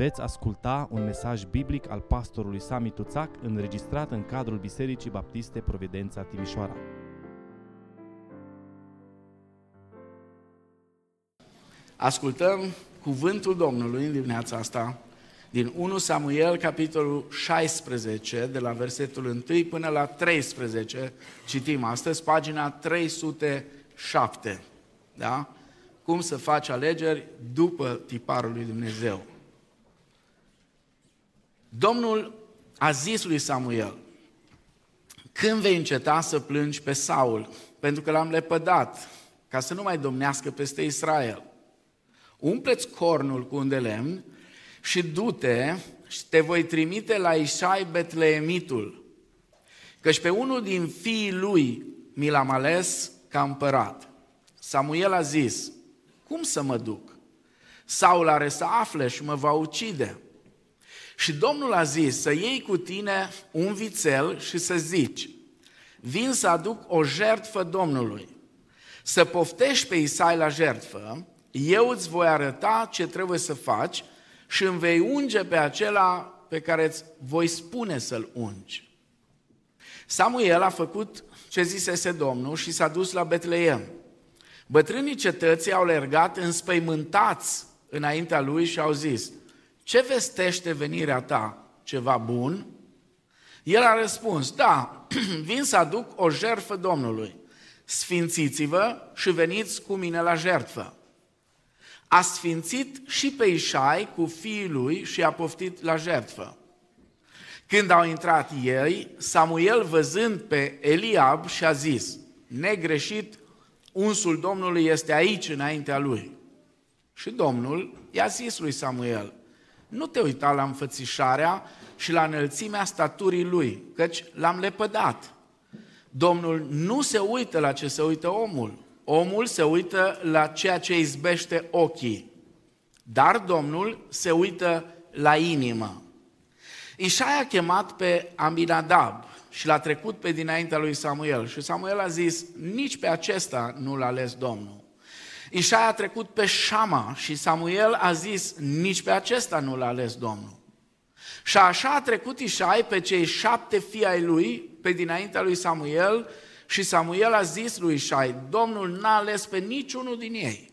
Veți asculta un mesaj biblic al pastorului Sami Tuțac înregistrat în cadrul Bisericii Baptiste Providența Timișoara. Ascultăm cuvântul Domnului în dimineața asta din 1 Samuel, capitolul 16, de la versetul 1 până la 13, citim astăzi, pagina 307. Da? Cum să faci alegeri după tiparul lui Dumnezeu. Domnul a zis lui Samuel, când vei înceta să plângi pe Saul, pentru că l-am lepădat, ca să nu mai domnească peste Israel. Umpleți cornul cu un de lemn și du-te și te voi trimite la Isai Betleemitul, căci pe unul din fiii lui mi l-am ales ca împărat. Samuel a zis, cum să mă duc? Saul are să afle și mă va ucide. Și Domnul a zis să iei cu tine un vițel și să zici, vin să aduc o jertfă Domnului, să poftești pe Isai la jertfă, eu îți voi arăta ce trebuie să faci și îmi vei unge pe acela pe care îți voi spune să-l ungi. Samuel a făcut ce zisese Domnul și s-a dus la Betleem. Bătrânii cetății au lergat înspăimântați înaintea lui și au zis, ce vestește venirea ta? Ceva bun? El a răspuns, da, vin să aduc o jertfă Domnului. Sfințiți-vă și veniți cu mine la jertfă. A sfințit și pe Ișai cu fiii lui și a poftit la jertfă. Când au intrat ei, Samuel văzând pe Eliab și-a zis, negreșit, unsul Domnului este aici înaintea lui. Și Domnul i-a zis lui Samuel, nu te uita la înfățișarea și la înălțimea staturii lui, căci l-am lepădat. Domnul nu se uită la ce se uită omul. Omul se uită la ceea ce izbește ochii. Dar Domnul se uită la inimă. Ișai a chemat pe Aminadab și l-a trecut pe dinaintea lui Samuel. Și Samuel a zis, nici pe acesta nu l-a ales Domnul. Ișai a trecut pe Shama și Samuel a zis, nici pe acesta nu l-a ales Domnul. Și așa a trecut Ișai pe cei șapte fii ai lui, pe dinaintea lui Samuel, și Samuel a zis lui Ișai, Domnul n-a ales pe niciunul din ei.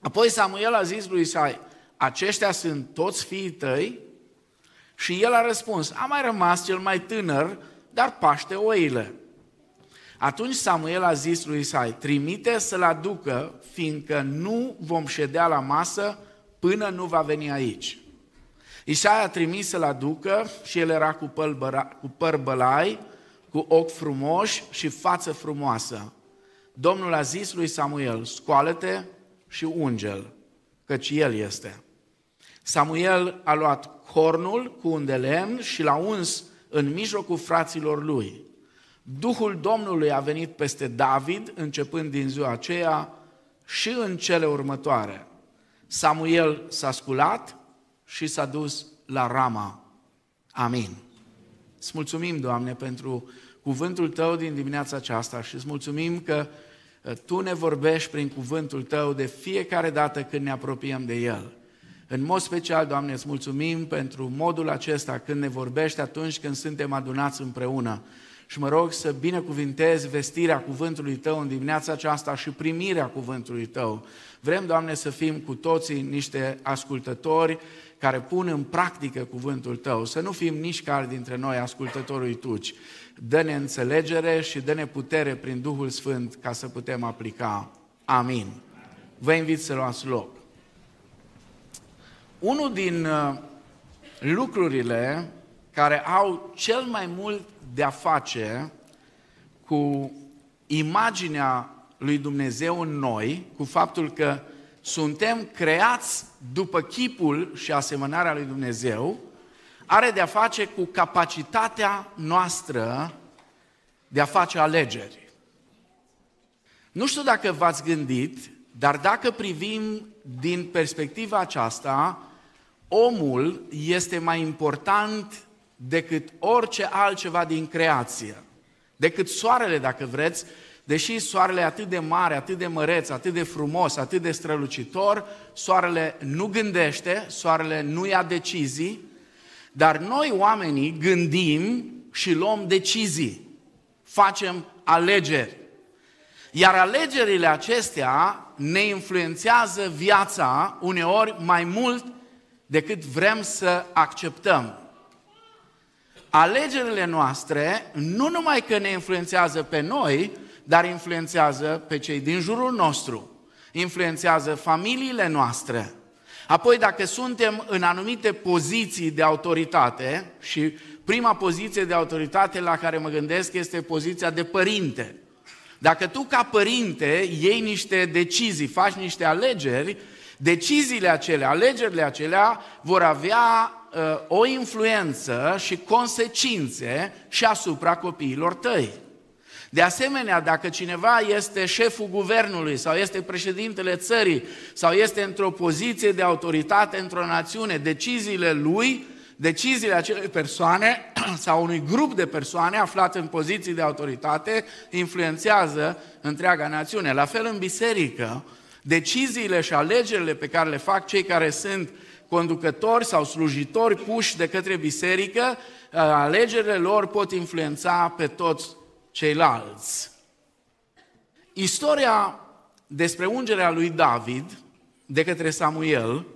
Apoi Samuel a zis lui Ișai, aceștia sunt toți fiii tăi? Și el a răspuns, a mai rămas cel mai tânăr, dar paște oile. Atunci Samuel a zis lui Isai, trimite să-l aducă, fiindcă nu vom ședea la masă până nu va veni aici. Isai a trimis să-l aducă și el era cu, pălbăra, cu păr bălai, cu ochi frumoși și față frumoasă. Domnul a zis lui Samuel, scoală-te și ungel, căci el este. Samuel a luat cornul cu un de lemn și l-a uns în mijlocul fraților lui. Duhul Domnului a venit peste David, începând din ziua aceea și în cele următoare. Samuel s-a sculat și s-a dus la Rama. Amin. Îți mulțumim, Doamne, pentru cuvântul Tău din dimineața aceasta și îți mulțumim că uh, Tu ne vorbești prin cuvântul Tău de fiecare dată când ne apropiem de El. În mod special, Doamne, îți mulțumim pentru modul acesta când ne vorbești atunci când suntem adunați împreună și mă rog să binecuvintezi vestirea cuvântului Tău în dimineața aceasta și primirea cuvântului Tău. Vrem, Doamne, să fim cu toții niște ascultători care pun în practică cuvântul Tău, să nu fim nici care dintre noi ascultătorul tuci. Dă-ne înțelegere și dă-ne putere prin Duhul Sfânt ca să putem aplica. Amin. Vă invit să luați loc. Unul din uh, lucrurile care au cel mai mult de a face cu imaginea lui Dumnezeu în noi, cu faptul că suntem creați după chipul și asemănarea lui Dumnezeu, are de a face cu capacitatea noastră de a face alegeri. Nu știu dacă v-ați gândit, dar dacă privim din perspectiva aceasta, omul este mai important decât orice altceva din creație, decât soarele, dacă vreți, Deși soarele e atât de mare, atât de măreț, atât de frumos, atât de strălucitor, soarele nu gândește, soarele nu ia decizii, dar noi oamenii gândim și luăm decizii, facem alegeri. Iar alegerile acestea ne influențează viața uneori mai mult decât vrem să acceptăm. Alegerile noastre nu numai că ne influențează pe noi, dar influențează pe cei din jurul nostru, influențează familiile noastre. Apoi, dacă suntem în anumite poziții de autoritate, și prima poziție de autoritate la care mă gândesc este poziția de părinte. Dacă tu, ca părinte, iei niște decizii, faci niște alegeri, deciziile acelea, alegerile acelea vor avea uh, o influență și consecințe și asupra copiilor tăi. De asemenea, dacă cineva este șeful guvernului sau este președintele țării sau este într-o poziție de autoritate într-o națiune, deciziile lui, deciziile acelei persoane sau unui grup de persoane aflate în poziții de autoritate influențează întreaga națiune. La fel în biserică, deciziile și alegerile pe care le fac cei care sunt conducători sau slujitori puși de către biserică, alegerile lor pot influența pe toți ceilalți. Istoria despre ungerea lui David de către Samuel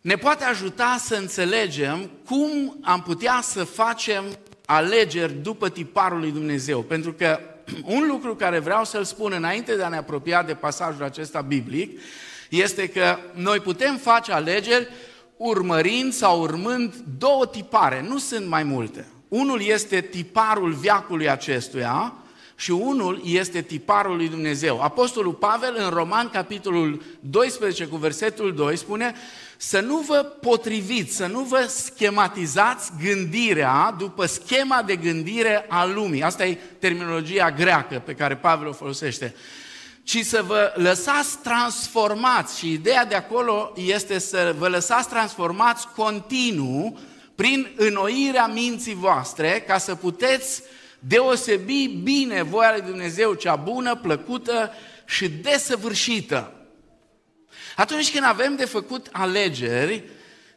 ne poate ajuta să înțelegem cum am putea să facem alegeri după tiparul lui Dumnezeu. Pentru că un lucru care vreau să-l spun înainte de a ne apropia de pasajul acesta biblic este că noi putem face alegeri urmărind sau urmând două tipare, nu sunt mai multe. Unul este tiparul viacului acestuia și unul este tiparul lui Dumnezeu. Apostolul Pavel în Roman, capitolul 12, cu versetul 2, spune să nu vă potriviți, să nu vă schematizați gândirea după schema de gândire a lumii. Asta e terminologia greacă pe care Pavel o folosește. Ci să vă lăsați transformați și ideea de acolo este să vă lăsați transformați continuu prin înnoirea minții voastre, ca să puteți deosebi bine voia lui Dumnezeu, cea bună, plăcută și desăvârșită. Atunci când avem de făcut alegeri,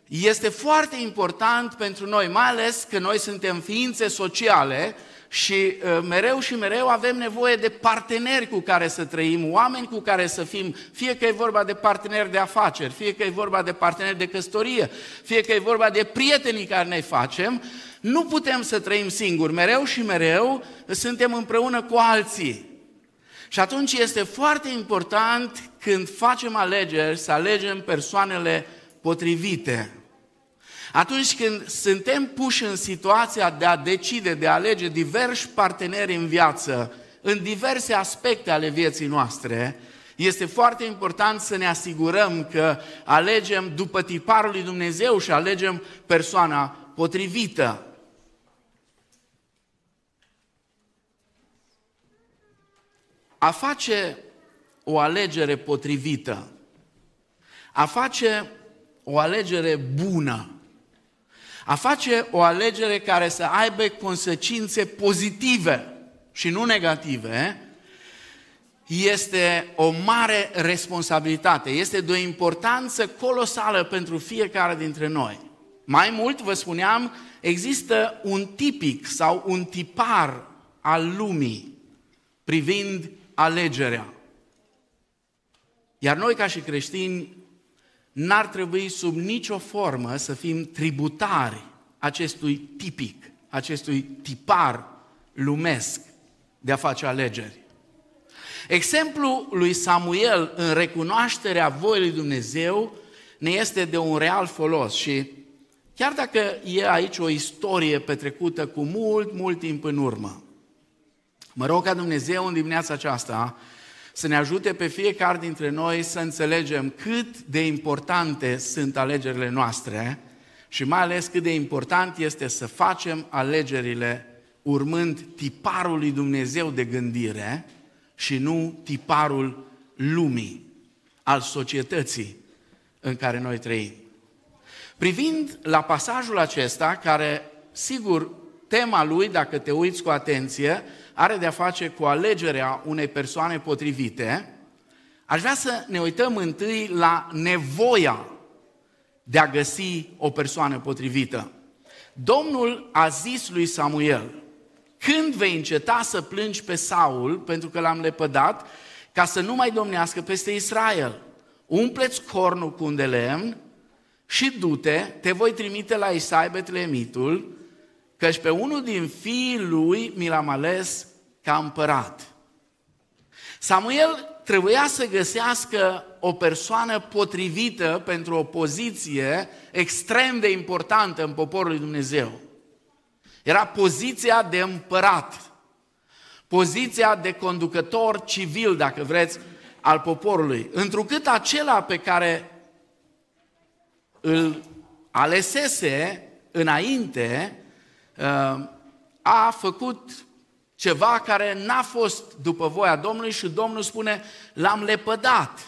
este foarte important pentru noi, mai ales că noi suntem ființe sociale și uh, mereu și mereu avem nevoie de parteneri cu care să trăim, oameni cu care să fim, fie că e vorba de parteneri de afaceri, fie că e vorba de parteneri de căsătorie, fie că e vorba de prietenii care ne facem, nu putem să trăim singuri, mereu și mereu suntem împreună cu alții. Și atunci este foarte important când facem alegeri să alegem persoanele potrivite. Atunci când suntem puși în situația de a decide, de a alege diversi parteneri în viață, în diverse aspecte ale vieții noastre, este foarte important să ne asigurăm că alegem după tiparul lui Dumnezeu și alegem persoana potrivită. A face o alegere potrivită, a face o alegere bună, a face o alegere care să aibă consecințe pozitive și nu negative, este o mare responsabilitate, este de o importanță colosală pentru fiecare dintre noi. Mai mult, vă spuneam, există un tipic sau un tipar al lumii privind alegerea. Iar noi, ca și creștini, n-ar trebui sub nicio formă să fim tributari acestui tipic, acestui tipar lumesc de a face alegeri. Exemplul lui Samuel în recunoașterea voii lui Dumnezeu ne este de un real folos și chiar dacă e aici o istorie petrecută cu mult, mult timp în urmă, mă rog ca Dumnezeu în dimineața aceasta să ne ajute pe fiecare dintre noi să înțelegem cât de importante sunt alegerile noastre și mai ales cât de important este să facem alegerile urmând tiparul lui Dumnezeu de gândire și nu tiparul lumii, al societății în care noi trăim. Privind la pasajul acesta, care, sigur, tema lui, dacă te uiți cu atenție, are de-a face cu alegerea unei persoane potrivite, aș vrea să ne uităm întâi la nevoia de a găsi o persoană potrivită. Domnul a zis lui Samuel, când vei înceta să plângi pe Saul pentru că l-am lepădat, ca să nu mai domnească peste Israel? Umpleți cornul cu un de lemn și du-te, te voi trimite la Isai Betlemitul, căci pe unul din fiii lui mi l-am ales ca împărat. Samuel trebuia să găsească o persoană potrivită pentru o poziție extrem de importantă în poporul lui Dumnezeu. Era poziția de împărat, poziția de conducător civil, dacă vreți, al poporului. Întrucât acela pe care îl alesese înainte, uh, a făcut ceva care n-a fost după voia Domnului și Domnul spune, l-am lepădat.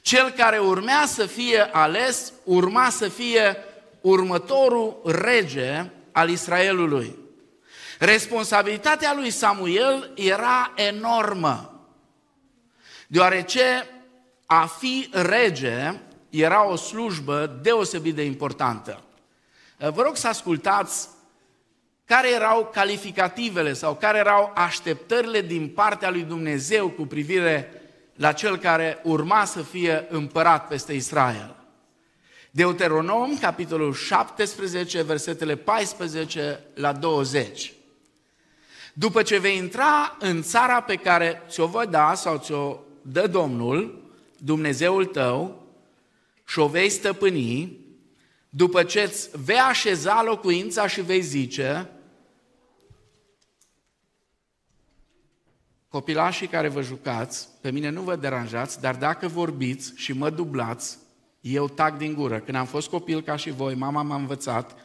Cel care urmea să fie ales, urma să fie următorul rege al Israelului. Responsabilitatea lui Samuel era enormă, deoarece a fi rege era o slujbă deosebit de importantă. Vă rog să ascultați care erau calificativele sau care erau așteptările din partea lui Dumnezeu cu privire la cel care urma să fie împărat peste Israel. Deuteronom, capitolul 17, versetele 14 la 20. După ce vei intra în țara pe care ți-o vă da sau ți-o dă Domnul, Dumnezeul tău, și o vei stăpâni, după ce îți vei așeza locuința și vei zice, copilașii care vă jucați, pe mine nu vă deranjați, dar dacă vorbiți și mă dublați, eu tac din gură. Când am fost copil ca și voi, mama m-a învățat,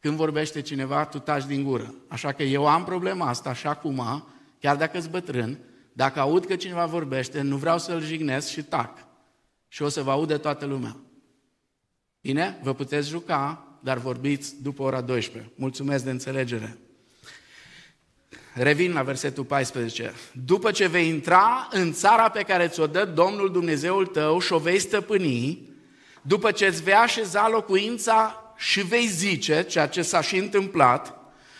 când vorbește cineva, tu taci din gură. Așa că eu am problema asta și acum, chiar dacă sunt bătrân, dacă aud că cineva vorbește, nu vreau să-l jignesc și tac. Și o să vă audă toată lumea. Bine? Vă puteți juca, dar vorbiți după ora 12. Mulțumesc de înțelegere. Revin la versetul 14. După ce vei intra în țara pe care ți-o dă Domnul Dumnezeul tău și o vei stăpâni, după ce îți vei așeza locuința și vei zice, ceea ce s-a și întâmplat,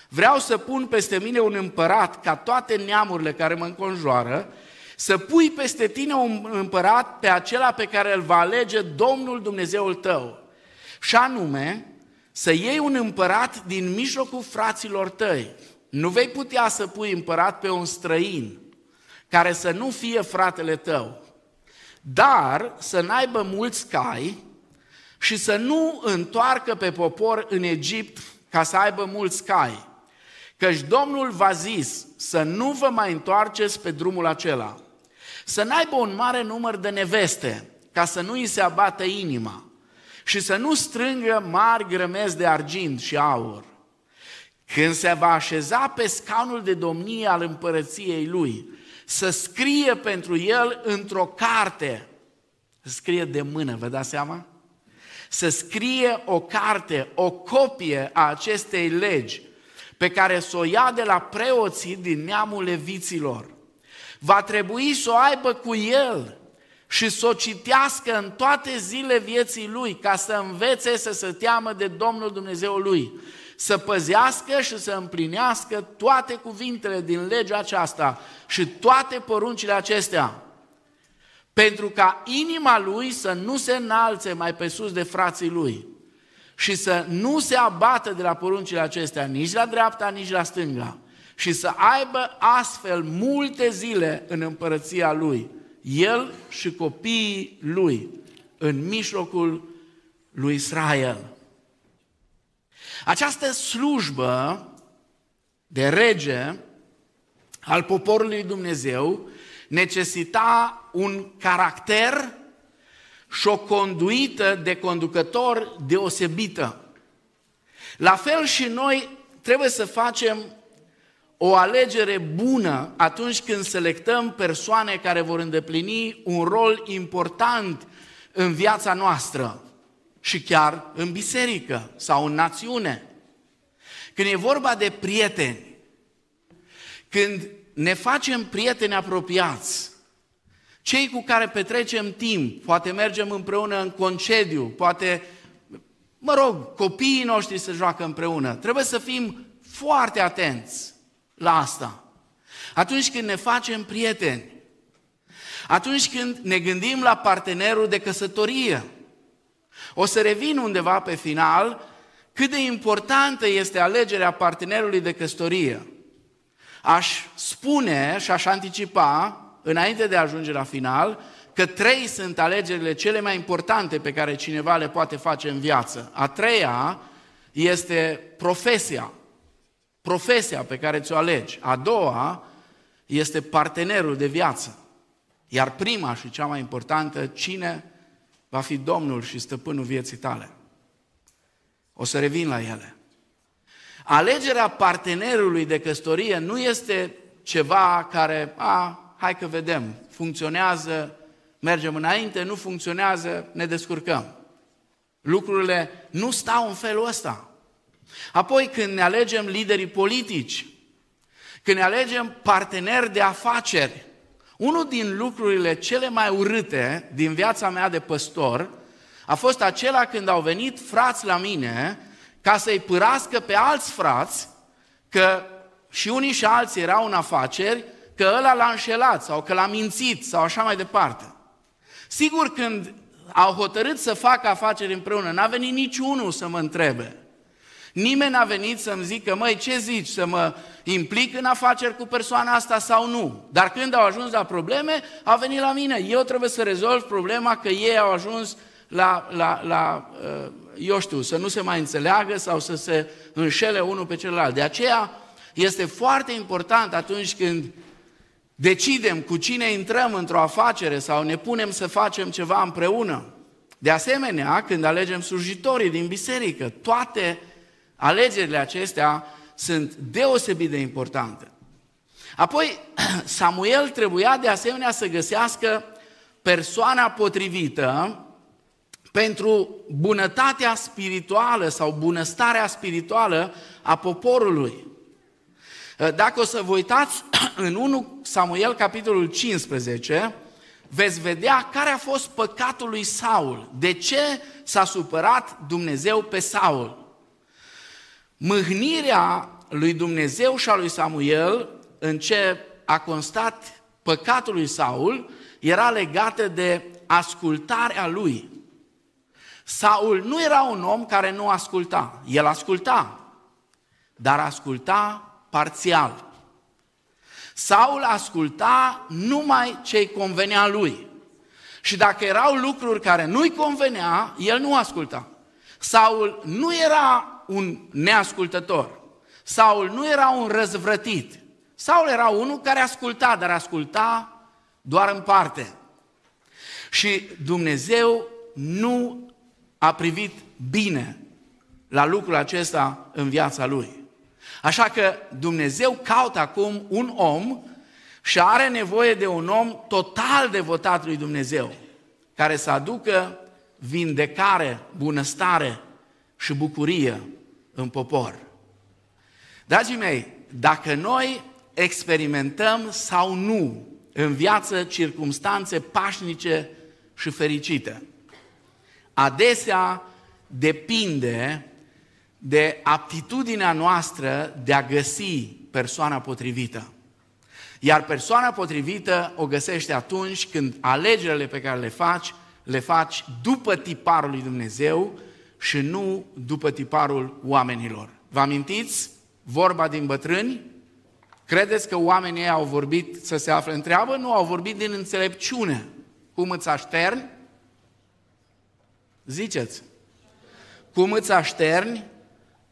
vreau să pun peste mine un împărat ca toate neamurile care mă înconjoară, să pui peste tine un împărat pe acela pe care îl va alege Domnul Dumnezeul tău. Și anume, să iei un împărat din mijlocul fraților tăi. Nu vei putea să pui împărat pe un străin care să nu fie fratele tău, dar să n-aibă mulți cai și să nu întoarcă pe popor în Egipt ca să aibă mulți cai. Căci Domnul v-a zis să nu vă mai întoarceți pe drumul acela, să n-aibă un mare număr de neveste, ca să nu îi se abată inima, și să nu strângă mari grămezi de argint și aur. Când se va așeza pe scaunul de domnie al împărăției lui, să scrie pentru el într-o carte, să scrie de mână, vă dați seama? Să scrie o carte, o copie a acestei legi, pe care să o ia de la preoții din neamul leviților. Va trebui să o aibă cu el și să o citească în toate zile vieții lui, ca să învețe să se teamă de Domnul Dumnezeul lui, să păzească și să împlinească toate cuvintele din legea aceasta și toate poruncile acestea, pentru ca inima lui să nu se înalțe mai pe sus de frații lui și să nu se abată de la poruncile acestea nici la dreapta, nici la stânga și să aibă astfel multe zile în împărăția lui el și copiii lui în mijlocul lui Israel. Această slujbă de rege al poporului Dumnezeu necesita un caracter și o conduită de conducător deosebită. La fel și noi trebuie să facem o alegere bună atunci când selectăm persoane care vor îndeplini un rol important în viața noastră și chiar în biserică sau în națiune. Când e vorba de prieteni, când ne facem prieteni apropiați, cei cu care petrecem timp, poate mergem împreună în concediu, poate, mă rog, copiii noștri să joacă împreună, trebuie să fim foarte atenți la asta. Atunci când ne facem prieteni, atunci când ne gândim la partenerul de căsătorie, o să revin undeva pe final cât de importantă este alegerea partenerului de căsătorie. Aș spune și aș anticipa, înainte de a ajunge la final, că trei sunt alegerile cele mai importante pe care cineva le poate face în viață. A treia este profesia. Profesia pe care ți-o alegi. A doua este partenerul de viață. Iar prima și cea mai importantă, cine va fi Domnul și stăpânul vieții tale. O să revin la ele. Alegerea partenerului de căsătorie nu este ceva care, a, hai că vedem, funcționează, mergem înainte, nu funcționează, ne descurcăm. Lucrurile nu stau în felul ăsta. Apoi când ne alegem liderii politici, când ne alegem parteneri de afaceri, unul din lucrurile cele mai urâte din viața mea de păstor a fost acela când au venit frați la mine ca să-i părască pe alți frați că și unii și alții erau în afaceri, că ăla l-a înșelat sau că l-a mințit sau așa mai departe. Sigur, când au hotărât să facă afaceri împreună, n-a venit niciunul să mă întrebe. Nimeni n-a venit să-mi zică, măi, ce zici, să mă implic în afaceri cu persoana asta sau nu? Dar când au ajuns la probleme, au venit la mine. Eu trebuie să rezolv problema că ei au ajuns la, la, la uh, eu știu, să nu se mai înțeleagă sau să se înșele unul pe celălalt. De aceea este foarte important atunci când decidem cu cine intrăm într-o afacere sau ne punem să facem ceva împreună. De asemenea, când alegem slujitorii din biserică, toate alegerile acestea sunt deosebit de importante. Apoi, Samuel trebuia de asemenea să găsească persoana potrivită pentru bunătatea spirituală sau bunăstarea spirituală a poporului. Dacă o să vă uitați în 1 Samuel, capitolul 15, veți vedea care a fost păcatul lui Saul. De ce s-a supărat Dumnezeu pe Saul? Mâhnirea lui Dumnezeu și a lui Samuel, în ce a constat păcatul lui Saul, era legată de ascultarea lui. Saul nu era un om care nu asculta. El asculta, dar asculta parțial. Saul asculta numai ce-i convenea lui. Și dacă erau lucruri care nu-i convenea, el nu asculta. Saul nu era un neascultător. Saul nu era un răzvrătit. Saul era unul care asculta, dar asculta doar în parte. Și Dumnezeu nu a privit bine la lucrul acesta în viața lui. Așa că Dumnezeu caută acum un om și are nevoie de un om total devotat lui Dumnezeu, care să aducă vindecare, bunăstare și bucurie în popor. Dragii mei, dacă noi experimentăm sau nu în viață circumstanțe pașnice și fericite, adesea depinde de aptitudinea noastră de a găsi persoana potrivită. Iar persoana potrivită o găsește atunci când alegerile pe care le faci, le faci după tiparul lui Dumnezeu și nu după tiparul oamenilor. Vă amintiți vorba din bătrâni? Credeți că oamenii au vorbit să se afle în treabă? Nu, au vorbit din înțelepciune. Cum îți așterni? Ziceți. Cum îți așterni,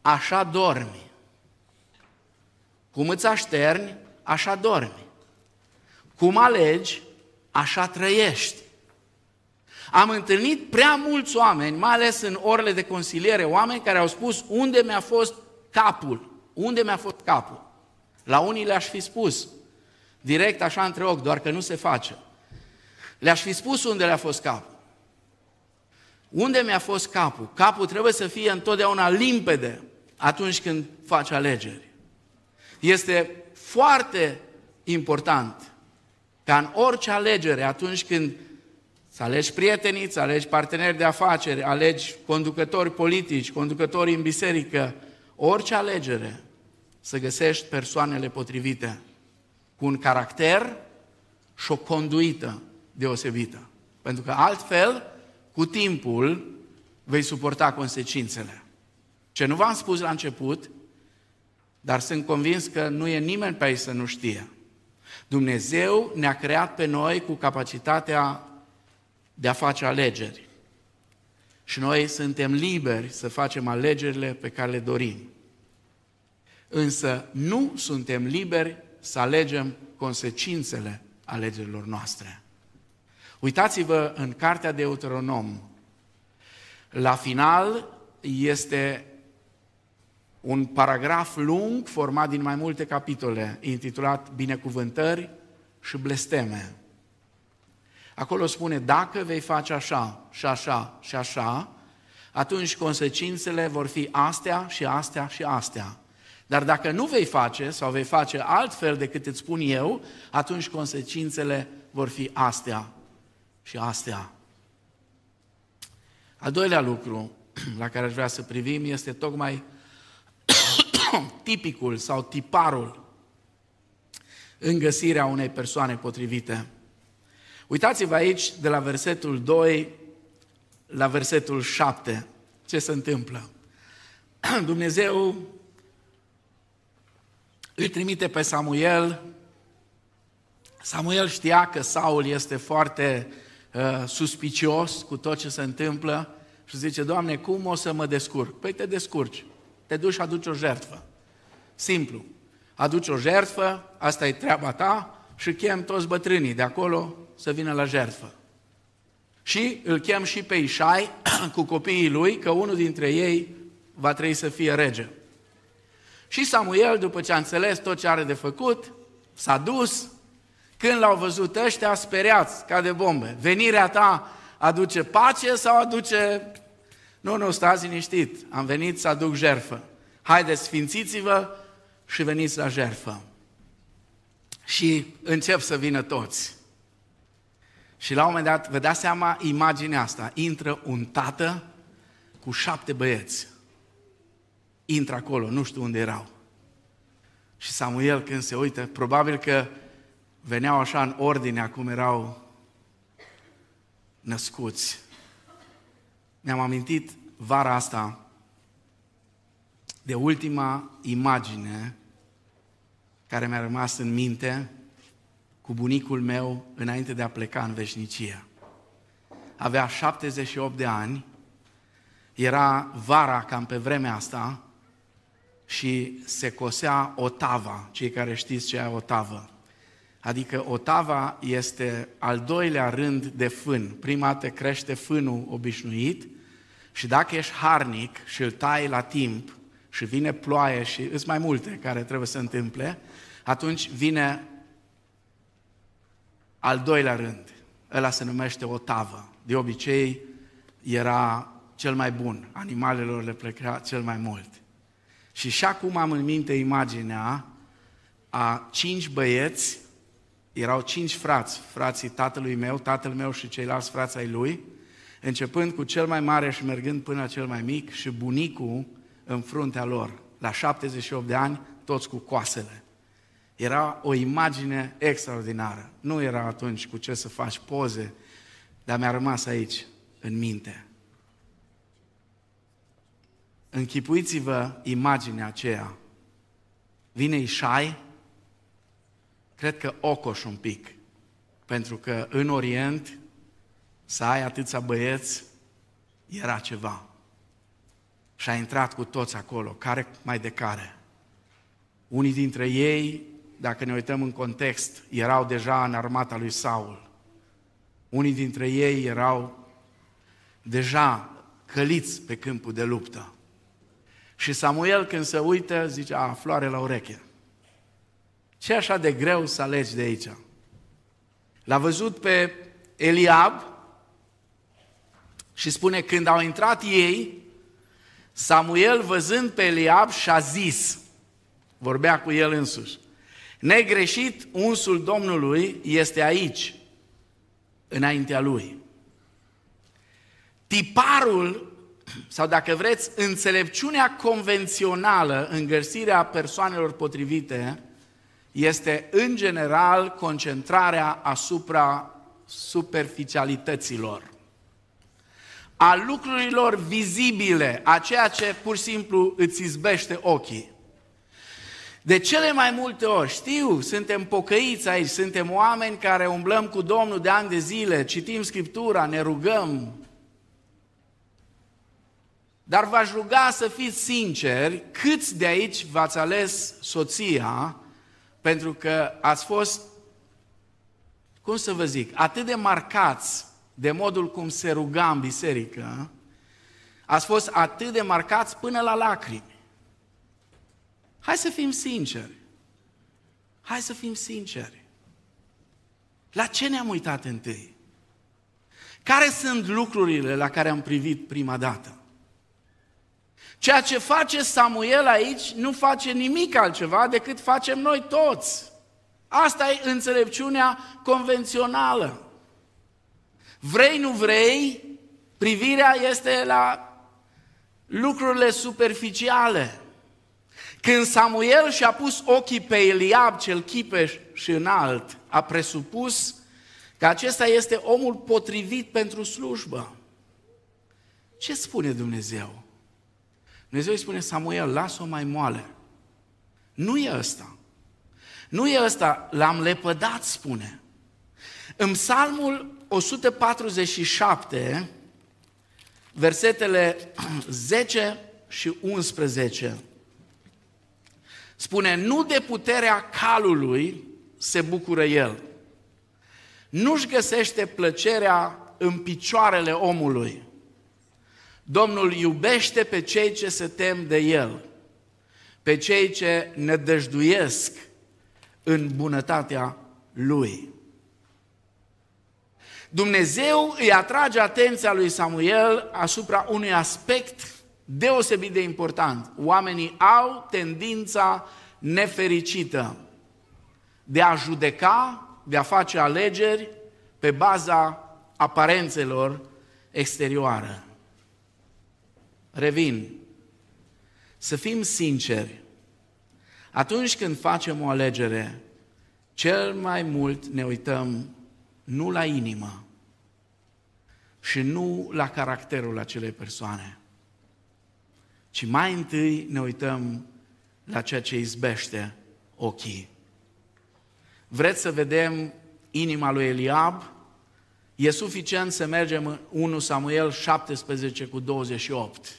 așa dormi. Cum îți așterni, așa dormi. Cum alegi, așa trăiești. Am întâlnit prea mulți oameni, mai ales în orele de consiliere, oameni care au spus unde mi-a fost capul, unde mi-a fost capul. La unii le-aș fi spus, direct așa între ochi, doar că nu se face. Le-aș fi spus unde le-a fost capul. Unde mi-a fost capul? Capul trebuie să fie întotdeauna limpede atunci când faci alegeri. Este foarte important ca în orice alegere, atunci când să alegi prietenii, să alegi parteneri de afaceri, alegi conducători politici, conducători în biserică, orice alegere, să găsești persoanele potrivite, cu un caracter și o conduită deosebită. Pentru că altfel, cu timpul, vei suporta consecințele. Ce nu v-am spus la început, dar sunt convins că nu e nimeni pe aici să nu știe. Dumnezeu ne-a creat pe noi cu capacitatea de a face alegeri. Și noi suntem liberi să facem alegerile pe care le dorim. Însă nu suntem liberi să alegem consecințele alegerilor noastre. Uitați-vă în cartea de Deuteronom. La final este un paragraf lung format din mai multe capitole, intitulat Binecuvântări și blesteme. Acolo spune, dacă vei face așa și așa și așa, atunci consecințele vor fi astea și astea și astea. Dar dacă nu vei face sau vei face altfel decât îți spun eu, atunci consecințele vor fi astea și astea. Al doilea lucru la care aș vrea să privim este tocmai tipicul sau tiparul în găsirea unei persoane potrivite. Uitați-vă aici de la versetul 2 la versetul 7 ce se întâmplă. Dumnezeu îl trimite pe Samuel. Samuel știa că Saul este foarte uh, suspicios cu tot ce se întâmplă și zice, Doamne, cum o să mă descurc? Păi te descurci, te duci și aduci o jertfă. Simplu. Aduci o jertfă, asta e treaba ta și chem toți bătrânii de acolo să vină la jertfă. Și îl chem și pe Ișai cu copiii lui, că unul dintre ei va trebui să fie rege. Și Samuel, după ce a înțeles tot ce are de făcut, s-a dus. Când l-au văzut ăștia, speriați ca de bombe. Venirea ta aduce pace sau aduce... Nu, nu, stați liniștit, am venit să aduc jerfă. Haideți, sfințiți-vă și veniți la jerfă. Și încep să vină toți. Și la un moment dat, vă dați seama, imaginea asta, intră un tată cu șapte băieți. Intră acolo, nu știu unde erau. Și Samuel când se uită, probabil că veneau așa în ordine cum erau născuți. Mi-am amintit vara asta de ultima imagine care mi-a rămas în minte cu bunicul meu înainte de a pleca în veșnicie. Avea 78 de ani, era vara cam pe vremea asta și se cosea o tava, cei care știți ce e o tavă. Adică o tava este al doilea rând de fân. Prima dată crește fânul obișnuit și dacă ești harnic și îl tai la timp și vine ploaie și sunt mai multe care trebuie să întâmple, atunci vine al doilea rând. Ăla se numește o tavă. De obicei era cel mai bun. Animalelor le pleca cel mai mult. Și și acum am în minte imaginea a cinci băieți, erau cinci frați, frații tatălui meu, tatăl meu și ceilalți frați ai lui, începând cu cel mai mare și mergând până la cel mai mic și bunicul în fruntea lor, la 78 de ani, toți cu coasele. Era o imagine extraordinară. Nu era atunci cu ce să faci poze, dar mi-a rămas aici, în minte. Închipuiți-vă imaginea aceea. Vine Ișai, cred că ocoș un pic, pentru că în Orient să ai atâția băieți era ceva. Și a intrat cu toți acolo, care mai de care. Unii dintre ei, dacă ne uităm în context, erau deja în armata lui Saul. Unii dintre ei erau deja căliți pe câmpul de luptă. Și Samuel când se uită zice, a, floare la ureche. Ce așa de greu să alegi de aici? L-a văzut pe Eliab și spune, când au intrat ei, Samuel văzând pe Eliab și-a zis, vorbea cu el însuși, Negreșit, unsul Domnului este aici, înaintea lui. Tiparul, sau dacă vreți, înțelepciunea convențională în găsirea persoanelor potrivite este, în general, concentrarea asupra superficialităților, a lucrurilor vizibile, a ceea ce pur și simplu îți izbește ochii. De cele mai multe ori, știu, suntem pocăiți aici, suntem oameni care umblăm cu Domnul de ani de zile, citim Scriptura, ne rugăm. Dar v-aș ruga să fiți sinceri, câți de aici v-ați ales soția pentru că ați fost, cum să vă zic, atât de marcați de modul cum se ruga în biserică, ați fost atât de marcați până la lacrimi. Hai să fim sinceri. Hai să fim sinceri. La ce ne-am uitat întâi? Care sunt lucrurile la care am privit prima dată? Ceea ce face Samuel aici nu face nimic altceva decât facem noi toți. Asta e înțelepciunea convențională. Vrei, nu vrei, privirea este la lucrurile superficiale. Când Samuel și-a pus ochii pe Eliab, cel chipeș și înalt, a presupus că acesta este omul potrivit pentru slujbă. Ce spune Dumnezeu? Dumnezeu îi spune Samuel, lasă-o mai moale. Nu e ăsta. Nu e ăsta, l-am lepădat, spune. În psalmul 147, versetele 10 și 11, spune, nu de puterea calului se bucură el. Nu-și găsește plăcerea în picioarele omului. Domnul iubește pe cei ce se tem de El, pe cei ce nădăjduiesc în bunătatea Lui. Dumnezeu îi atrage atenția lui Samuel asupra unui aspect deosebit de important. Oamenii au tendința nefericită de a judeca, de a face alegeri pe baza aparențelor exterioare. Revin. Să fim sinceri. Atunci când facem o alegere, cel mai mult ne uităm nu la inimă și nu la caracterul acelei persoane, ci mai întâi ne uităm la ceea ce izbește ochii. Vreți să vedem inima lui Eliab? E suficient să mergem în 1 Samuel 17 cu 28.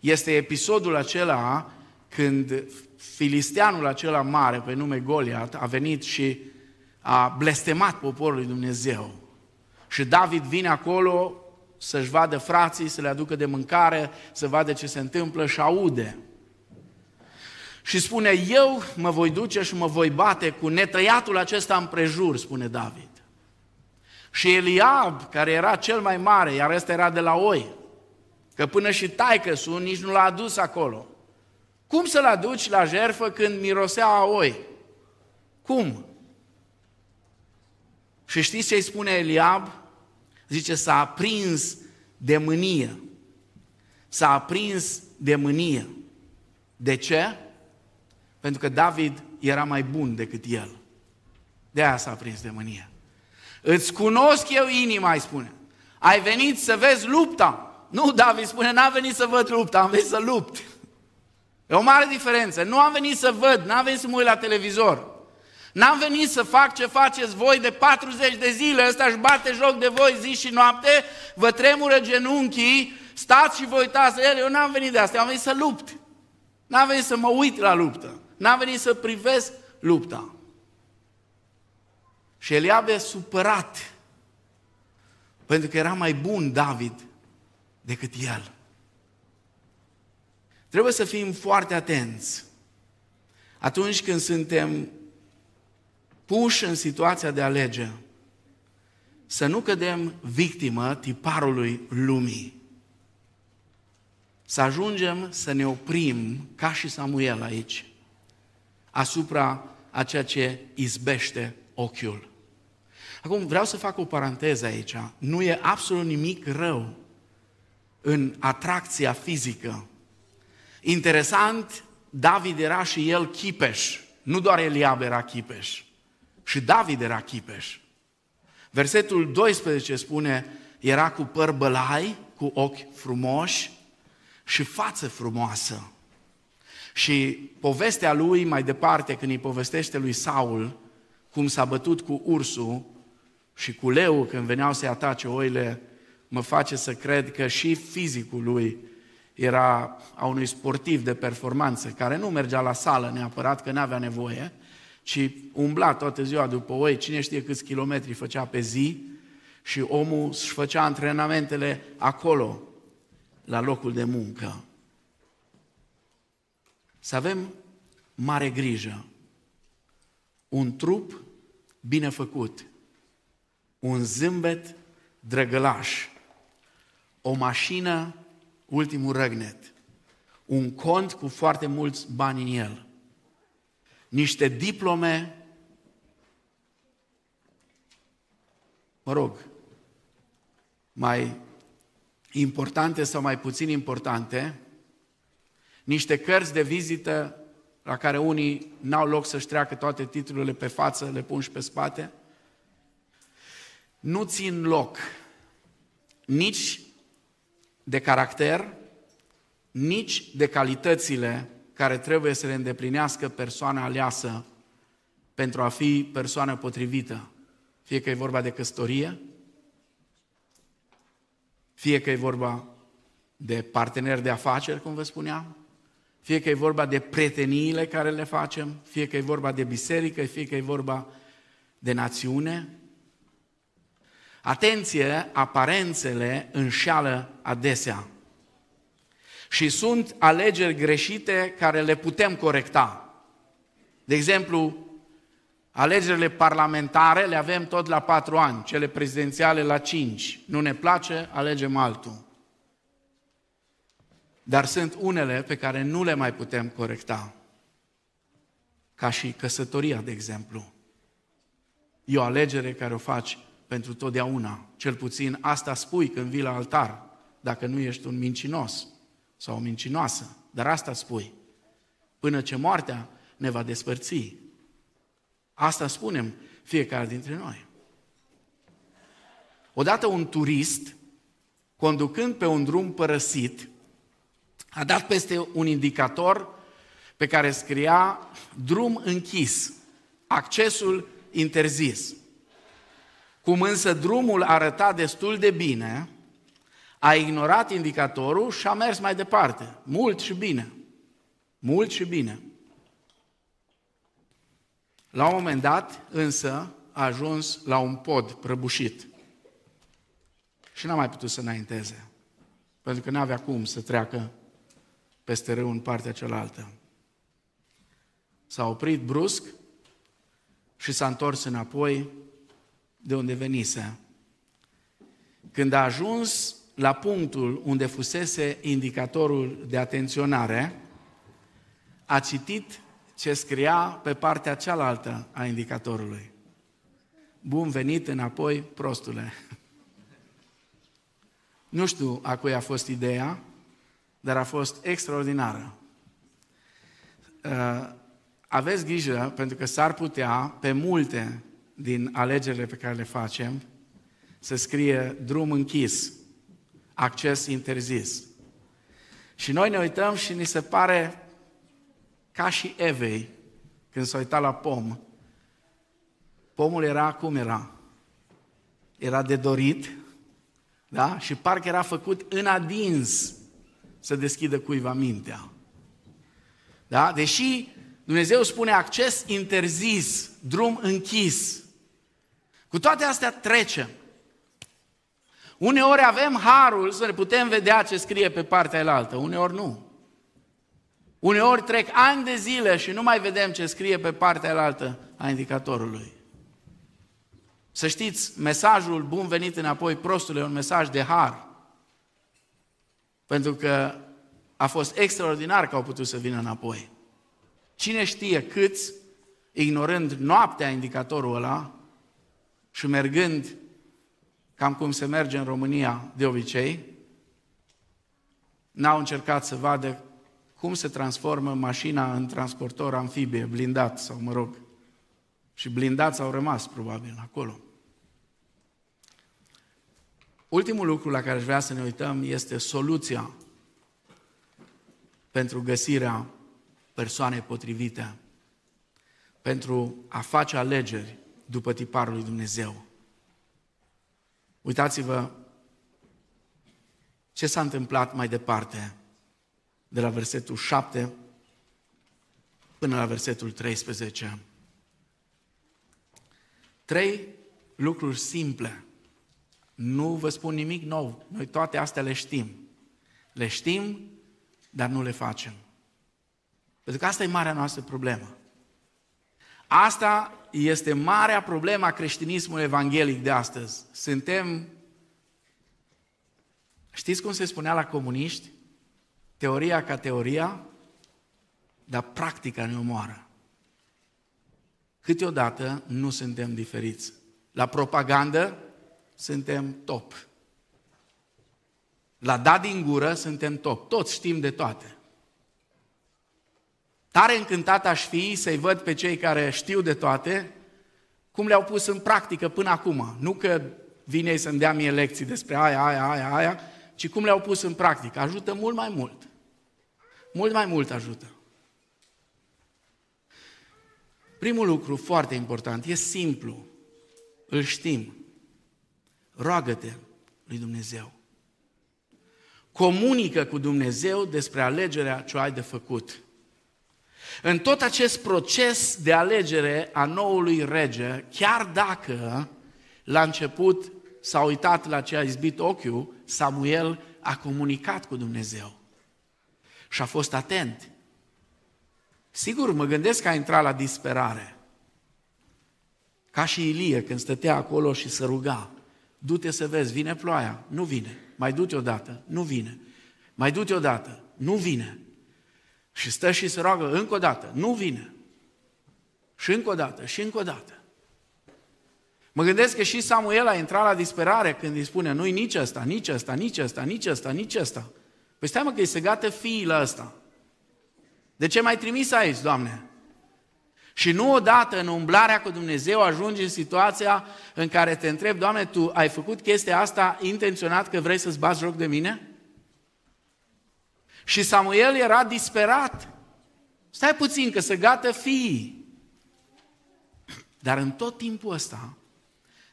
Este episodul acela când filisteanul acela mare pe nume Goliat a venit și a blestemat poporul lui Dumnezeu. Și David vine acolo să-și vadă frații, să le aducă de mâncare, să vadă ce se întâmplă și aude. Și spune, eu mă voi duce și mă voi bate cu netăiatul acesta împrejur, spune David. Și Eliab, care era cel mai mare, iar ăsta era de la oi, Că până și taică sunt nici nu l-a adus acolo. Cum să-l aduci la jerfă când mirosea a oi? Cum? Și știți ce îi spune Eliab? Zice, s-a aprins de mânie. S-a aprins de mânie. De ce? Pentru că David era mai bun decât el. De aia s-a aprins de mânie. Îți cunosc eu inima, îi spune. Ai venit să vezi lupta. Nu, David spune, n-am venit să văd lupta, am venit să lupt. E o mare diferență. Nu am venit să văd, n-am venit să mă uit la televizor. N-am venit să fac ce faceți voi de 40 de zile, ăsta își bate joc de voi zi și noapte, vă tremură genunchii, stați și vă uitați la el. Eu n-am venit de asta, am venit să lupt. N-am venit să mă uit la luptă. N-am venit să privesc lupta. Și Eliab e supărat, pentru că era mai bun David decât El. Trebuie să fim foarte atenți atunci când suntem puși în situația de a alege, să nu cădem victimă tiparului lumii. Să ajungem să ne oprim, ca și Samuel aici, asupra a ceea ce izbește ochiul. Acum vreau să fac o paranteză aici. Nu e absolut nimic rău în atracția fizică. Interesant, David era și el chipeș. Nu doar Eliab era chipeș. Și David era chipeș. Versetul 12 spune, era cu păr bălai, cu ochi frumoși și față frumoasă. Și povestea lui mai departe, când îi povestește lui Saul cum s-a bătut cu ursul și cu leu când veneau să-i atace oile, mă face să cred că și fizicul lui era a unui sportiv de performanță, care nu mergea la sală neapărat, că n-avea nevoie, ci umbla toată ziua după oi, cine știe câți kilometri făcea pe zi, și omul își făcea antrenamentele acolo, la locul de muncă. Să avem mare grijă. Un trup bine făcut, un zâmbet drăgălaș, o mașină ultimul răgnet, un cont cu foarte mulți bani în el, niște diplome, mă rog, mai importante sau mai puțin importante, niște cărți de vizită la care unii n-au loc să-și treacă toate titlurile pe față, le pun și pe spate, nu țin loc nici de caracter, nici de calitățile care trebuie să le îndeplinească persoana aleasă pentru a fi persoană potrivită. Fie că e vorba de căsătorie, fie că e vorba de parteneri de afaceri, cum vă spuneam, fie că e vorba de prieteniile care le facem, fie că e vorba de biserică, fie că e vorba de națiune. Atenție, aparențele înșeală adesea. Și sunt alegeri greșite care le putem corecta. De exemplu, alegerile parlamentare le avem tot la patru ani, cele prezidențiale la cinci. Nu ne place, alegem altul. Dar sunt unele pe care nu le mai putem corecta. Ca și căsătoria, de exemplu. E o alegere care o faci pentru totdeauna. Cel puțin asta spui când vii la altar, dacă nu ești un mincinos sau o mincinoasă. Dar asta spui. Până ce moartea ne va despărți. Asta spunem fiecare dintre noi. Odată un turist, conducând pe un drum părăsit, a dat peste un indicator pe care scria drum închis, accesul interzis. Cum însă drumul arăta destul de bine, a ignorat indicatorul și a mers mai departe, mult și bine. Mult și bine. La un moment dat, însă, a ajuns la un pod prăbușit. Și n-a mai putut să înainteze, pentru că n-avea cum să treacă peste râu în partea cealaltă. S-a oprit brusc și s-a întors înapoi de unde venise. Când a ajuns la punctul unde fusese indicatorul de atenționare, a citit ce scria pe partea cealaltă a indicatorului. Bun venit înapoi, prostule. Nu știu a cui a fost ideea, dar a fost extraordinară. Uh, aveți grijă, pentru că s-ar putea, pe multe din alegerile pe care le facem, să scrie drum închis, acces interzis. Și noi ne uităm și ni se pare ca și Evei, când s-a uitat la pom, pomul era cum era? Era de dorit, da? Și parcă era făcut în adins să deschidă cuiva mintea. Da? Deși Dumnezeu spune acces interzis, drum închis. Cu toate astea trecem. Uneori avem harul să ne putem vedea ce scrie pe partea elaltă, uneori nu. Uneori trec ani de zile și nu mai vedem ce scrie pe partea elaltă a indicatorului. Să știți, mesajul bun venit înapoi, prostule, e un mesaj de har. Pentru că a fost extraordinar că au putut să vină înapoi. Cine știe câți ignorând noaptea indicatorul ăla și mergând cam cum se merge în România de obicei, n-au încercat să vadă cum se transformă mașina în transportor amfibie, blindat sau mă rog. Și blindați au rămas probabil acolo. Ultimul lucru la care aș vrea să ne uităm este soluția pentru găsirea persoanei potrivite, pentru a face alegeri după tiparul lui Dumnezeu. Uitați-vă ce s-a întâmplat mai departe, de la versetul 7 până la versetul 13. Trei lucruri simple. Nu vă spun nimic nou. Noi toate astea le știm. Le știm, dar nu le facem. Pentru că asta e marea noastră problemă. Asta este marea problemă a creștinismului evanghelic de astăzi. Suntem, știți cum se spunea la comuniști? Teoria ca teoria, dar practica ne omoară. Câteodată nu suntem diferiți. La propagandă suntem top. La dat din gură suntem top. Toți știm de toate. Tare încântat aș fi să-i văd pe cei care știu de toate, cum le-au pus în practică până acum. Nu că vine să-mi dea mie lecții despre aia, aia, aia, aia, ci cum le-au pus în practică. Ajută mult mai mult. Mult mai mult ajută. Primul lucru foarte important, e simplu, îl știm. Roagă-te lui Dumnezeu. Comunică cu Dumnezeu despre alegerea ce ai de făcut. În tot acest proces de alegere a noului rege, chiar dacă la început s-a uitat la ce a izbit ochiul, Samuel a comunicat cu Dumnezeu și a fost atent. Sigur, mă gândesc că a intrat la disperare. Ca și Ilie când stătea acolo și se ruga. Du-te să vezi, vine ploaia? Nu vine. Mai du-te odată? Nu vine. Mai du-te odată? Nu vine. Și stă și se roagă încă o dată. Nu vine. Și încă o dată, și încă o dată. Mă gândesc că și Samuel a intrat la disperare când îi spune nu-i nici ăsta, nici ăsta, nici ăsta, nici ăsta, nici ăsta. Păi stai mă că se gată fiii ăsta. De ce m-ai trimis aici, Doamne? Și nu odată în umblarea cu Dumnezeu ajungi în situația în care te întreb, Doamne, Tu ai făcut chestia asta intenționat că vrei să-ți bați joc de mine? Și Samuel era disperat. Stai puțin că se gată fiii. Dar în tot timpul ăsta,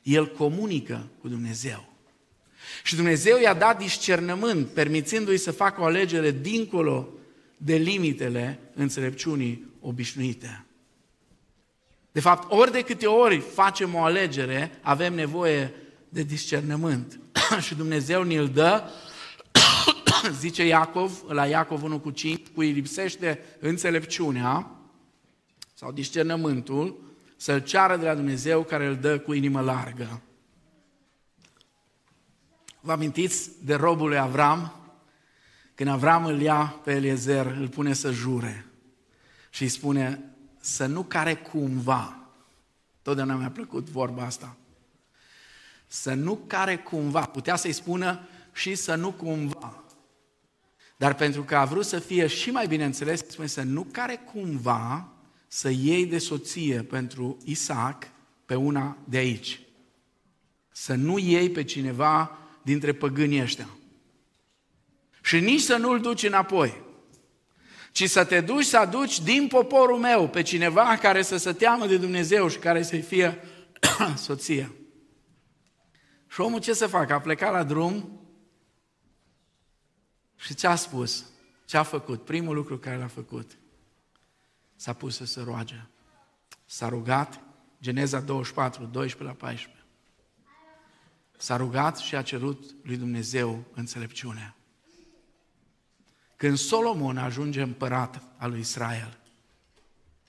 el comunică cu Dumnezeu. Și Dumnezeu i-a dat discernământ, permițându-i să facă o alegere dincolo de limitele înțelepciunii obișnuite. De fapt, ori de câte ori facem o alegere, avem nevoie de discernământ. și Dumnezeu ne-l dă, zice Iacov, la Iacov 1 cu 5, cui lipsește înțelepciunea sau discernământul, să-l ceară de la Dumnezeu care îl dă cu inimă largă. Vă amintiți de robul lui Avram? Când Avram îl ia pe Eliezer, îl pune să jure și îi spune să nu care cumva, totdeauna mi-a plăcut vorba asta, să nu care cumva, putea să-i spună și să nu cumva. Dar pentru că a vrut să fie și mai bine înțeles, spune să nu care cumva să iei de soție pentru Isaac pe una de aici. Să nu iei pe cineva dintre păgânii ăștia. Și nici să nu-l duci înapoi, ci să te duci să aduci din poporul meu pe cineva care să se teamă de Dumnezeu și care să-i fie soție. Și omul ce să facă? A plecat la drum și ce a spus? Ce a făcut? Primul lucru care l-a făcut. S-a pus să se roage. S-a rugat, Geneza 24, 12 la 14. S-a rugat și a cerut lui Dumnezeu înțelepciunea. Când Solomon ajunge împărat al lui Israel,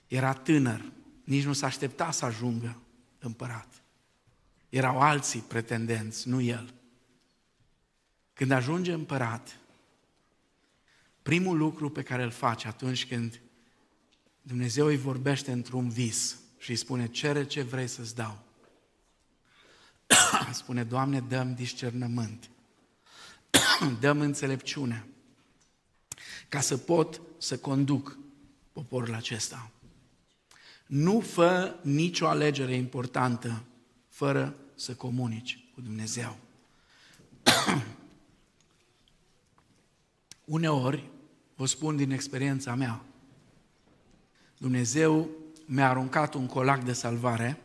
era tânăr, nici nu s-a aștepta să ajungă împărat. Erau alții pretendenți, nu el. Când ajunge împărat, primul lucru pe care îl face atunci când Dumnezeu îi vorbește într-un vis, și îi spune, cere ce vrei să-ți dau. spune, Doamne, dăm discernământ, dăm înțelepciune, ca să pot să conduc poporul acesta. Nu fă nicio alegere importantă fără să comunici cu Dumnezeu. Uneori, vă spun din experiența mea, Dumnezeu mi-a aruncat un colac de salvare,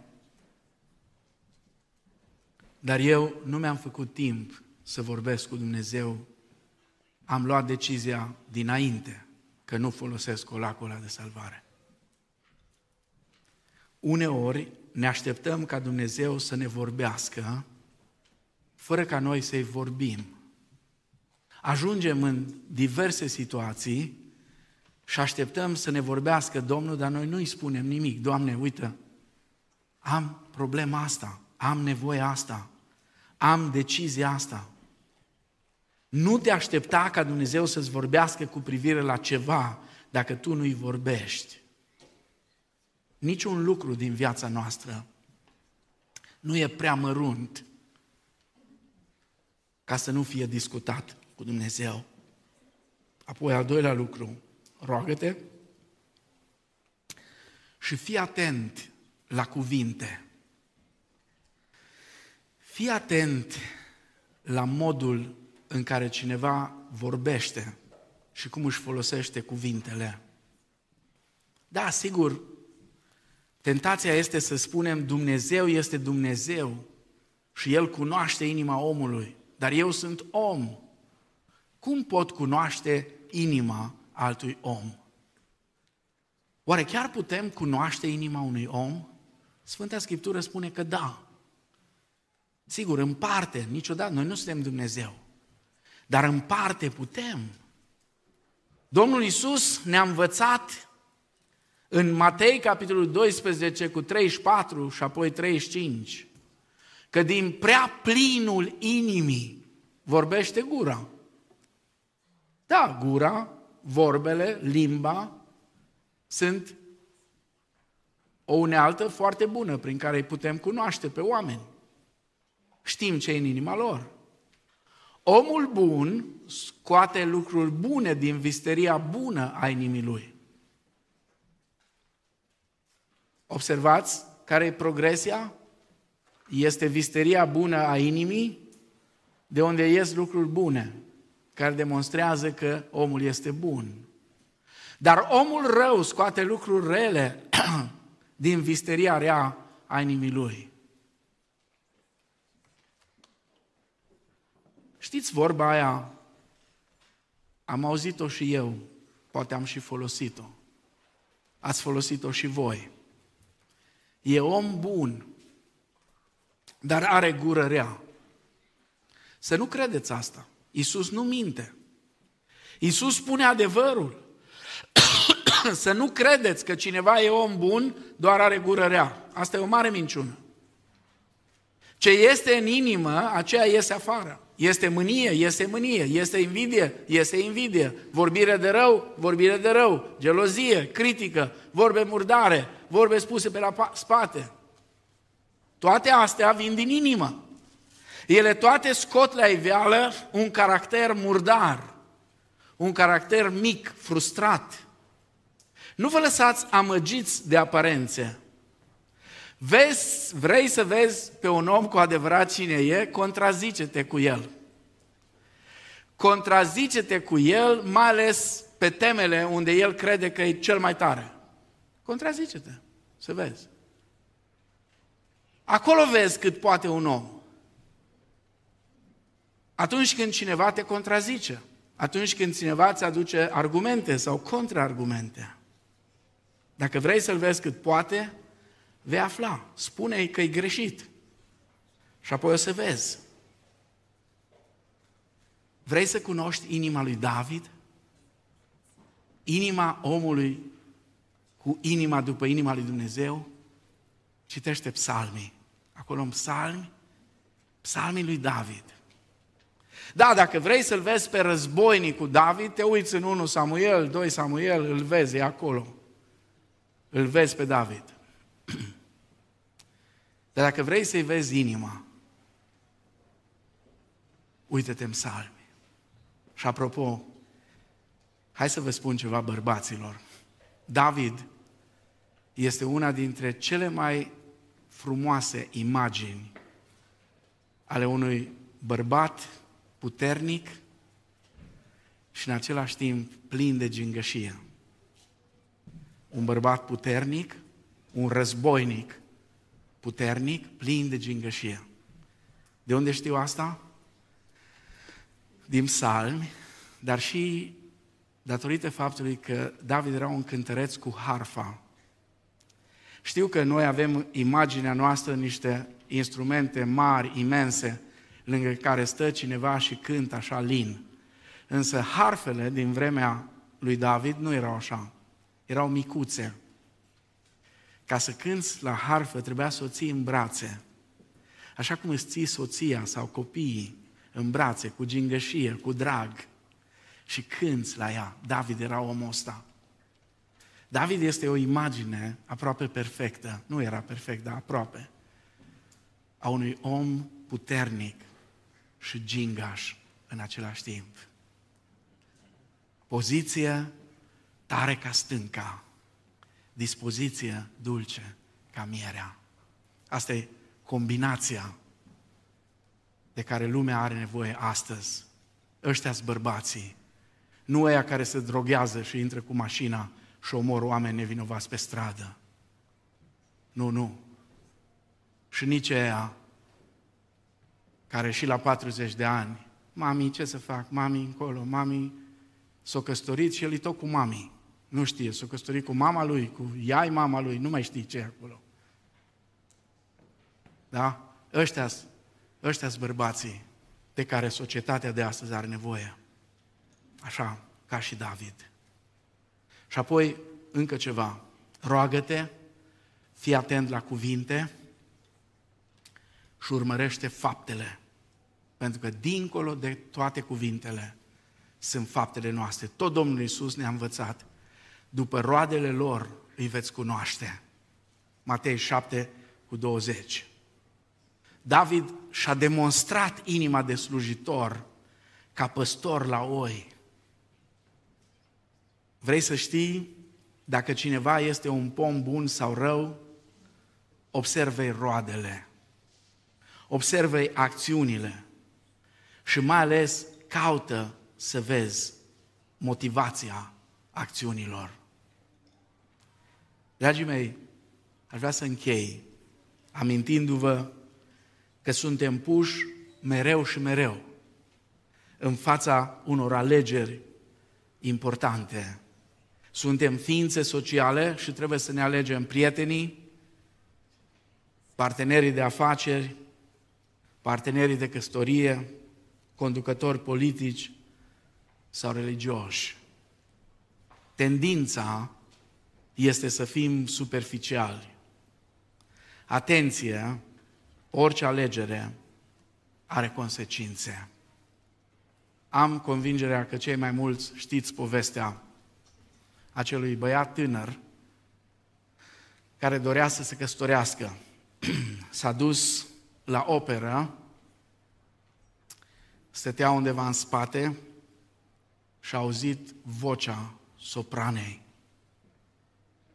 dar eu nu mi-am făcut timp să vorbesc cu Dumnezeu. Am luat decizia dinainte că nu folosesc colacul ăla de salvare. Uneori ne așteptăm ca Dumnezeu să ne vorbească fără ca noi să-i vorbim. Ajungem în diverse situații și așteptăm să ne vorbească Domnul, dar noi nu-i spunem nimic. Doamne, uite, am problema asta, am nevoie asta, am decizia asta. Nu te aștepta ca Dumnezeu să-ți vorbească cu privire la ceva dacă tu nu-i vorbești. Niciun lucru din viața noastră nu e prea mărunt ca să nu fie discutat cu Dumnezeu. Apoi, al doilea lucru, roagă-te și fii atent la cuvinte. Fii atent la modul în care cineva vorbește și cum își folosește cuvintele. Da, sigur, tentația este să spunem Dumnezeu este Dumnezeu și El cunoaște inima omului, dar eu sunt om. Cum pot cunoaște inima altui om? Oare chiar putem cunoaște inima unui om? Sfânta Scriptură spune că da. Sigur, în parte, niciodată, noi nu suntem Dumnezeu. Dar în parte putem. Domnul Isus ne-a învățat în Matei, capitolul 12, cu 34 și apoi 35, că din prea plinul inimii vorbește gura. Da, gura, vorbele, limba sunt o unealtă foarte bună prin care îi putem cunoaște pe oameni. Știm ce e în inima lor. Omul bun scoate lucruri bune din visteria bună a inimii lui. Observați care e progresia? Este visteria bună a inimii, de unde ies lucruri bune, care demonstrează că omul este bun. Dar omul rău scoate lucruri rele din visteria rea a inimii lui. Știți vorba aia? Am auzit-o și eu, poate am și folosit-o. Ați folosit-o și voi. E om bun, dar are gură rea. Să nu credeți asta. Iisus nu minte. Iisus spune adevărul. Să nu credeți că cineva e om bun, doar are gură rea. Asta e o mare minciună. Ce este în inimă, aceea iese afară. Este mânie, este mânie, este invidie, este invidie, vorbire de rău, vorbire de rău, gelozie, critică, vorbe murdare, vorbe spuse pe la spate. Toate astea vin din inimă. Ele toate scot la iveală un caracter murdar, un caracter mic, frustrat. Nu vă lăsați amăgiți de aparențe. Vezi, vrei să vezi pe un om cu adevărat cine e, contrazice-te cu el. Contrazice-te cu el, mai ales pe temele unde el crede că e cel mai tare. Contrazice-te, să vezi. Acolo vezi cât poate un om. Atunci când cineva te contrazice, atunci când cineva îți aduce argumente sau contraargumente. Dacă vrei să-l vezi cât poate, vei afla. Spune-i că e greșit. Și apoi o să vezi. Vrei să cunoști inima lui David? Inima omului cu inima după inima lui Dumnezeu? Citește psalmii. Acolo în psalmi, psalmii lui David. Da, dacă vrei să-l vezi pe războinic cu David, te uiți în 1 Samuel, 2 Samuel, îl vezi, e acolo. Îl vezi pe David. Dar dacă vrei să-i vezi inima, uite-te în salmi. Și apropo, hai să vă spun ceva bărbaților. David este una dintre cele mai frumoase imagini ale unui bărbat puternic și în același timp plin de gingășie. Un bărbat puternic, un războinic puternic, plin de gingășie. De unde știu asta? Din psalmi, dar și datorită faptului că David era un cântăreț cu harfa. Știu că noi avem imaginea noastră, niște instrumente mari, imense, lângă care stă cineva și cântă așa lin. Însă harfele din vremea lui David nu erau așa, erau micuțe. Ca să cânți la harfă trebuia să o ții în brațe. Așa cum îți ții soția sau copiii în brațe, cu gingășie, cu drag. Și cânți la ea. David era omul ăsta. David este o imagine aproape perfectă. Nu era perfect, dar aproape. A unui om puternic și gingaș în același timp. Poziție tare ca stânca, dispoziție dulce ca mierea. Asta e combinația de care lumea are nevoie astăzi. ăștia bărbații, nu ăia care se droghează și intră cu mașina și omor oameni nevinovați pe stradă. Nu, nu. Și nici ăia care și la 40 de ani, mami, ce să fac? Mami încolo, mami s-a căsătorit și el e tot cu mami. Nu știe, s-a căsătorit cu mama lui, cu iai mama lui, nu mai știi ce e acolo. Da? Ăștia ăștia sunt bărbații de care societatea de astăzi are nevoie. Așa, ca și David. Și apoi, încă ceva. Roagă-te, fii atent la cuvinte și urmărește faptele. Pentru că dincolo de toate cuvintele sunt faptele noastre. Tot Domnul Iisus ne-a învățat. După roadele lor îi veți cunoaște. Matei 7 cu 20. David și-a demonstrat inima de slujitor ca păstor la oi. Vrei să știi dacă cineva este un pom bun sau rău? Observei roadele, observei acțiunile și mai ales caută să vezi motivația acțiunilor. Dragii mei, aș vrea să închei amintindu-vă că suntem puși mereu și mereu în fața unor alegeri importante. Suntem ființe sociale și trebuie să ne alegem prietenii, partenerii de afaceri, partenerii de căsătorie, conducători politici sau religioși. Tendința este să fim superficiali. Atenție, orice alegere are consecințe. Am convingerea că cei mai mulți știți povestea acelui băiat tânăr care dorea să se căsătorească. S-a dus la operă, stătea undeva în spate și a auzit vocea sopranei.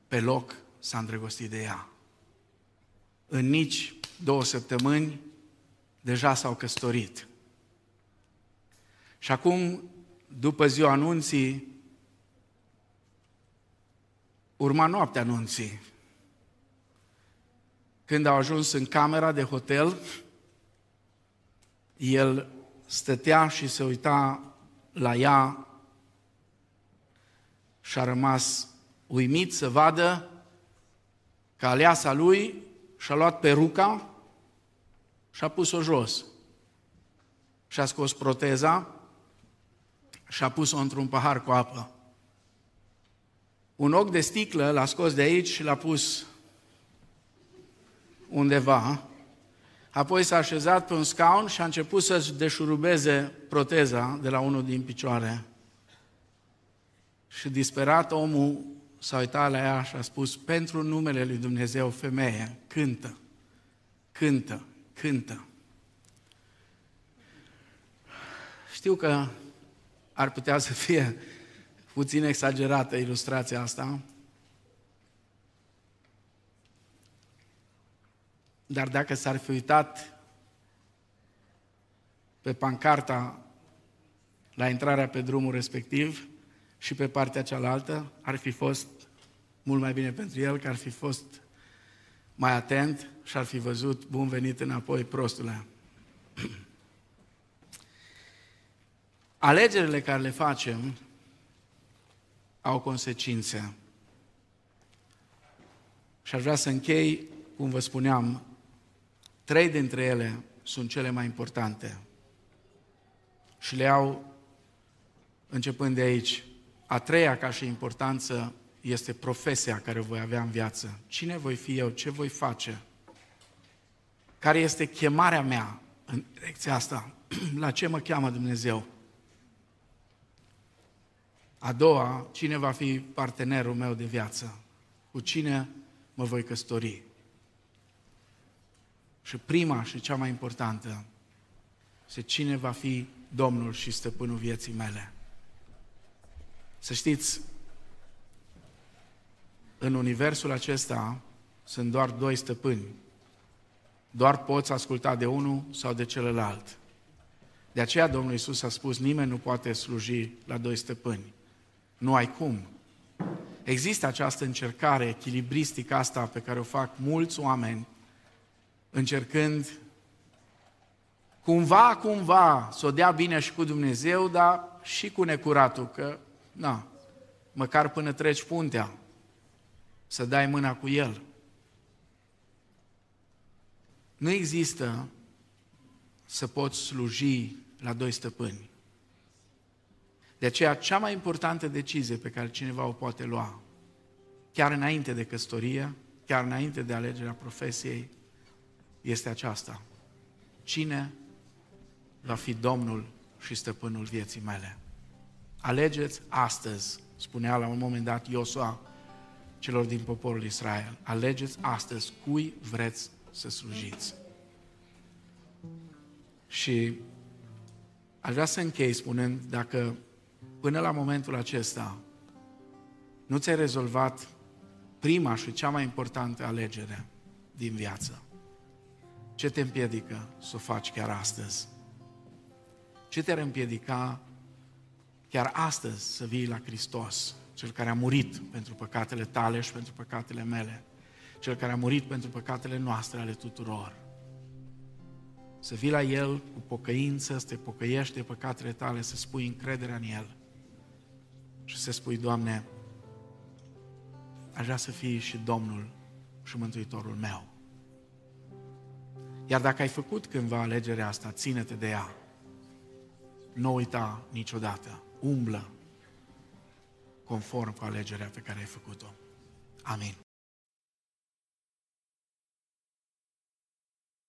Pe loc s-a îndrăgostit de ea. În nici două săptămâni, deja s-au căsătorit. Și acum, după ziua anunții, urma noaptea anunții. Când au ajuns în camera de hotel, el stătea și se uita la ea și a rămas uimit să vadă că aleasa lui și-a luat peruca și a pus-o jos. Și a scos proteza și a pus-o într-un pahar cu apă. Un ochi de sticlă l-a scos de aici și l-a pus undeva. Apoi s-a așezat pe un scaun și a început să-și deșurubeze proteza de la unul din picioare. Și disperat omul s-a uitat la ea și a spus, pentru numele lui Dumnezeu, femeie, cântă, cântă, cântă. Știu că ar putea să fie puțin exagerată ilustrația asta, dar dacă s-ar fi uitat pe pancarta la intrarea pe drumul respectiv și pe partea cealaltă, ar fi fost mult mai bine pentru el, că ar fi fost mai atent și ar fi văzut bun venit înapoi, prostule. Alegerile care le facem au consecințe. Și aș vrea să închei, cum vă spuneam, trei dintre ele sunt cele mai importante. Și le au începând de aici. A treia, ca și importanță, este profesia care voi avea în viață. Cine voi fi eu? Ce voi face? Care este chemarea mea în direcția asta? La ce mă cheamă Dumnezeu? A doua, cine va fi partenerul meu de viață? Cu cine mă voi căsători? Și prima și cea mai importantă este cine va fi Domnul și stăpânul vieții mele. Să știți, în universul acesta sunt doar doi stăpâni. Doar poți asculta de unul sau de celălalt. De aceea Domnul Iisus a spus, nimeni nu poate sluji la doi stăpâni. Nu ai cum. Există această încercare echilibristică asta pe care o fac mulți oameni, încercând cumva, cumva să o dea bine și cu Dumnezeu, dar și cu necuratul, că, na, măcar până treci puntea, să dai mâna cu el. Nu există să poți sluji la doi stăpâni. De aceea, cea mai importantă decizie pe care cineva o poate lua, chiar înainte de căsătorie, chiar înainte de alegerea profesiei, este aceasta. Cine va fi Domnul și stăpânul vieții mele? Alegeți astăzi, spunea la un moment dat Iosua celor din poporul Israel. Alegeți astăzi cui vreți să slujiți. Și aș vrea să închei spunând, dacă până la momentul acesta nu ți-ai rezolvat prima și cea mai importantă alegere din viață, ce te împiedică să o faci chiar astăzi? Ce te-ar împiedica chiar astăzi să vii la Hristos, Cel care a murit pentru păcatele tale și pentru păcatele mele, Cel care a murit pentru păcatele noastre ale tuturor. Să vii la El cu pocăință, să te pocăiești de păcatele tale, să spui încrederea în El și să spui, Doamne, aș vrea să fii și Domnul și Mântuitorul meu. Iar dacă ai făcut cândva alegerea asta, ține-te de ea. Nu uita niciodată. Umblă conform cu alegerea pe care ai făcut-o. Amin.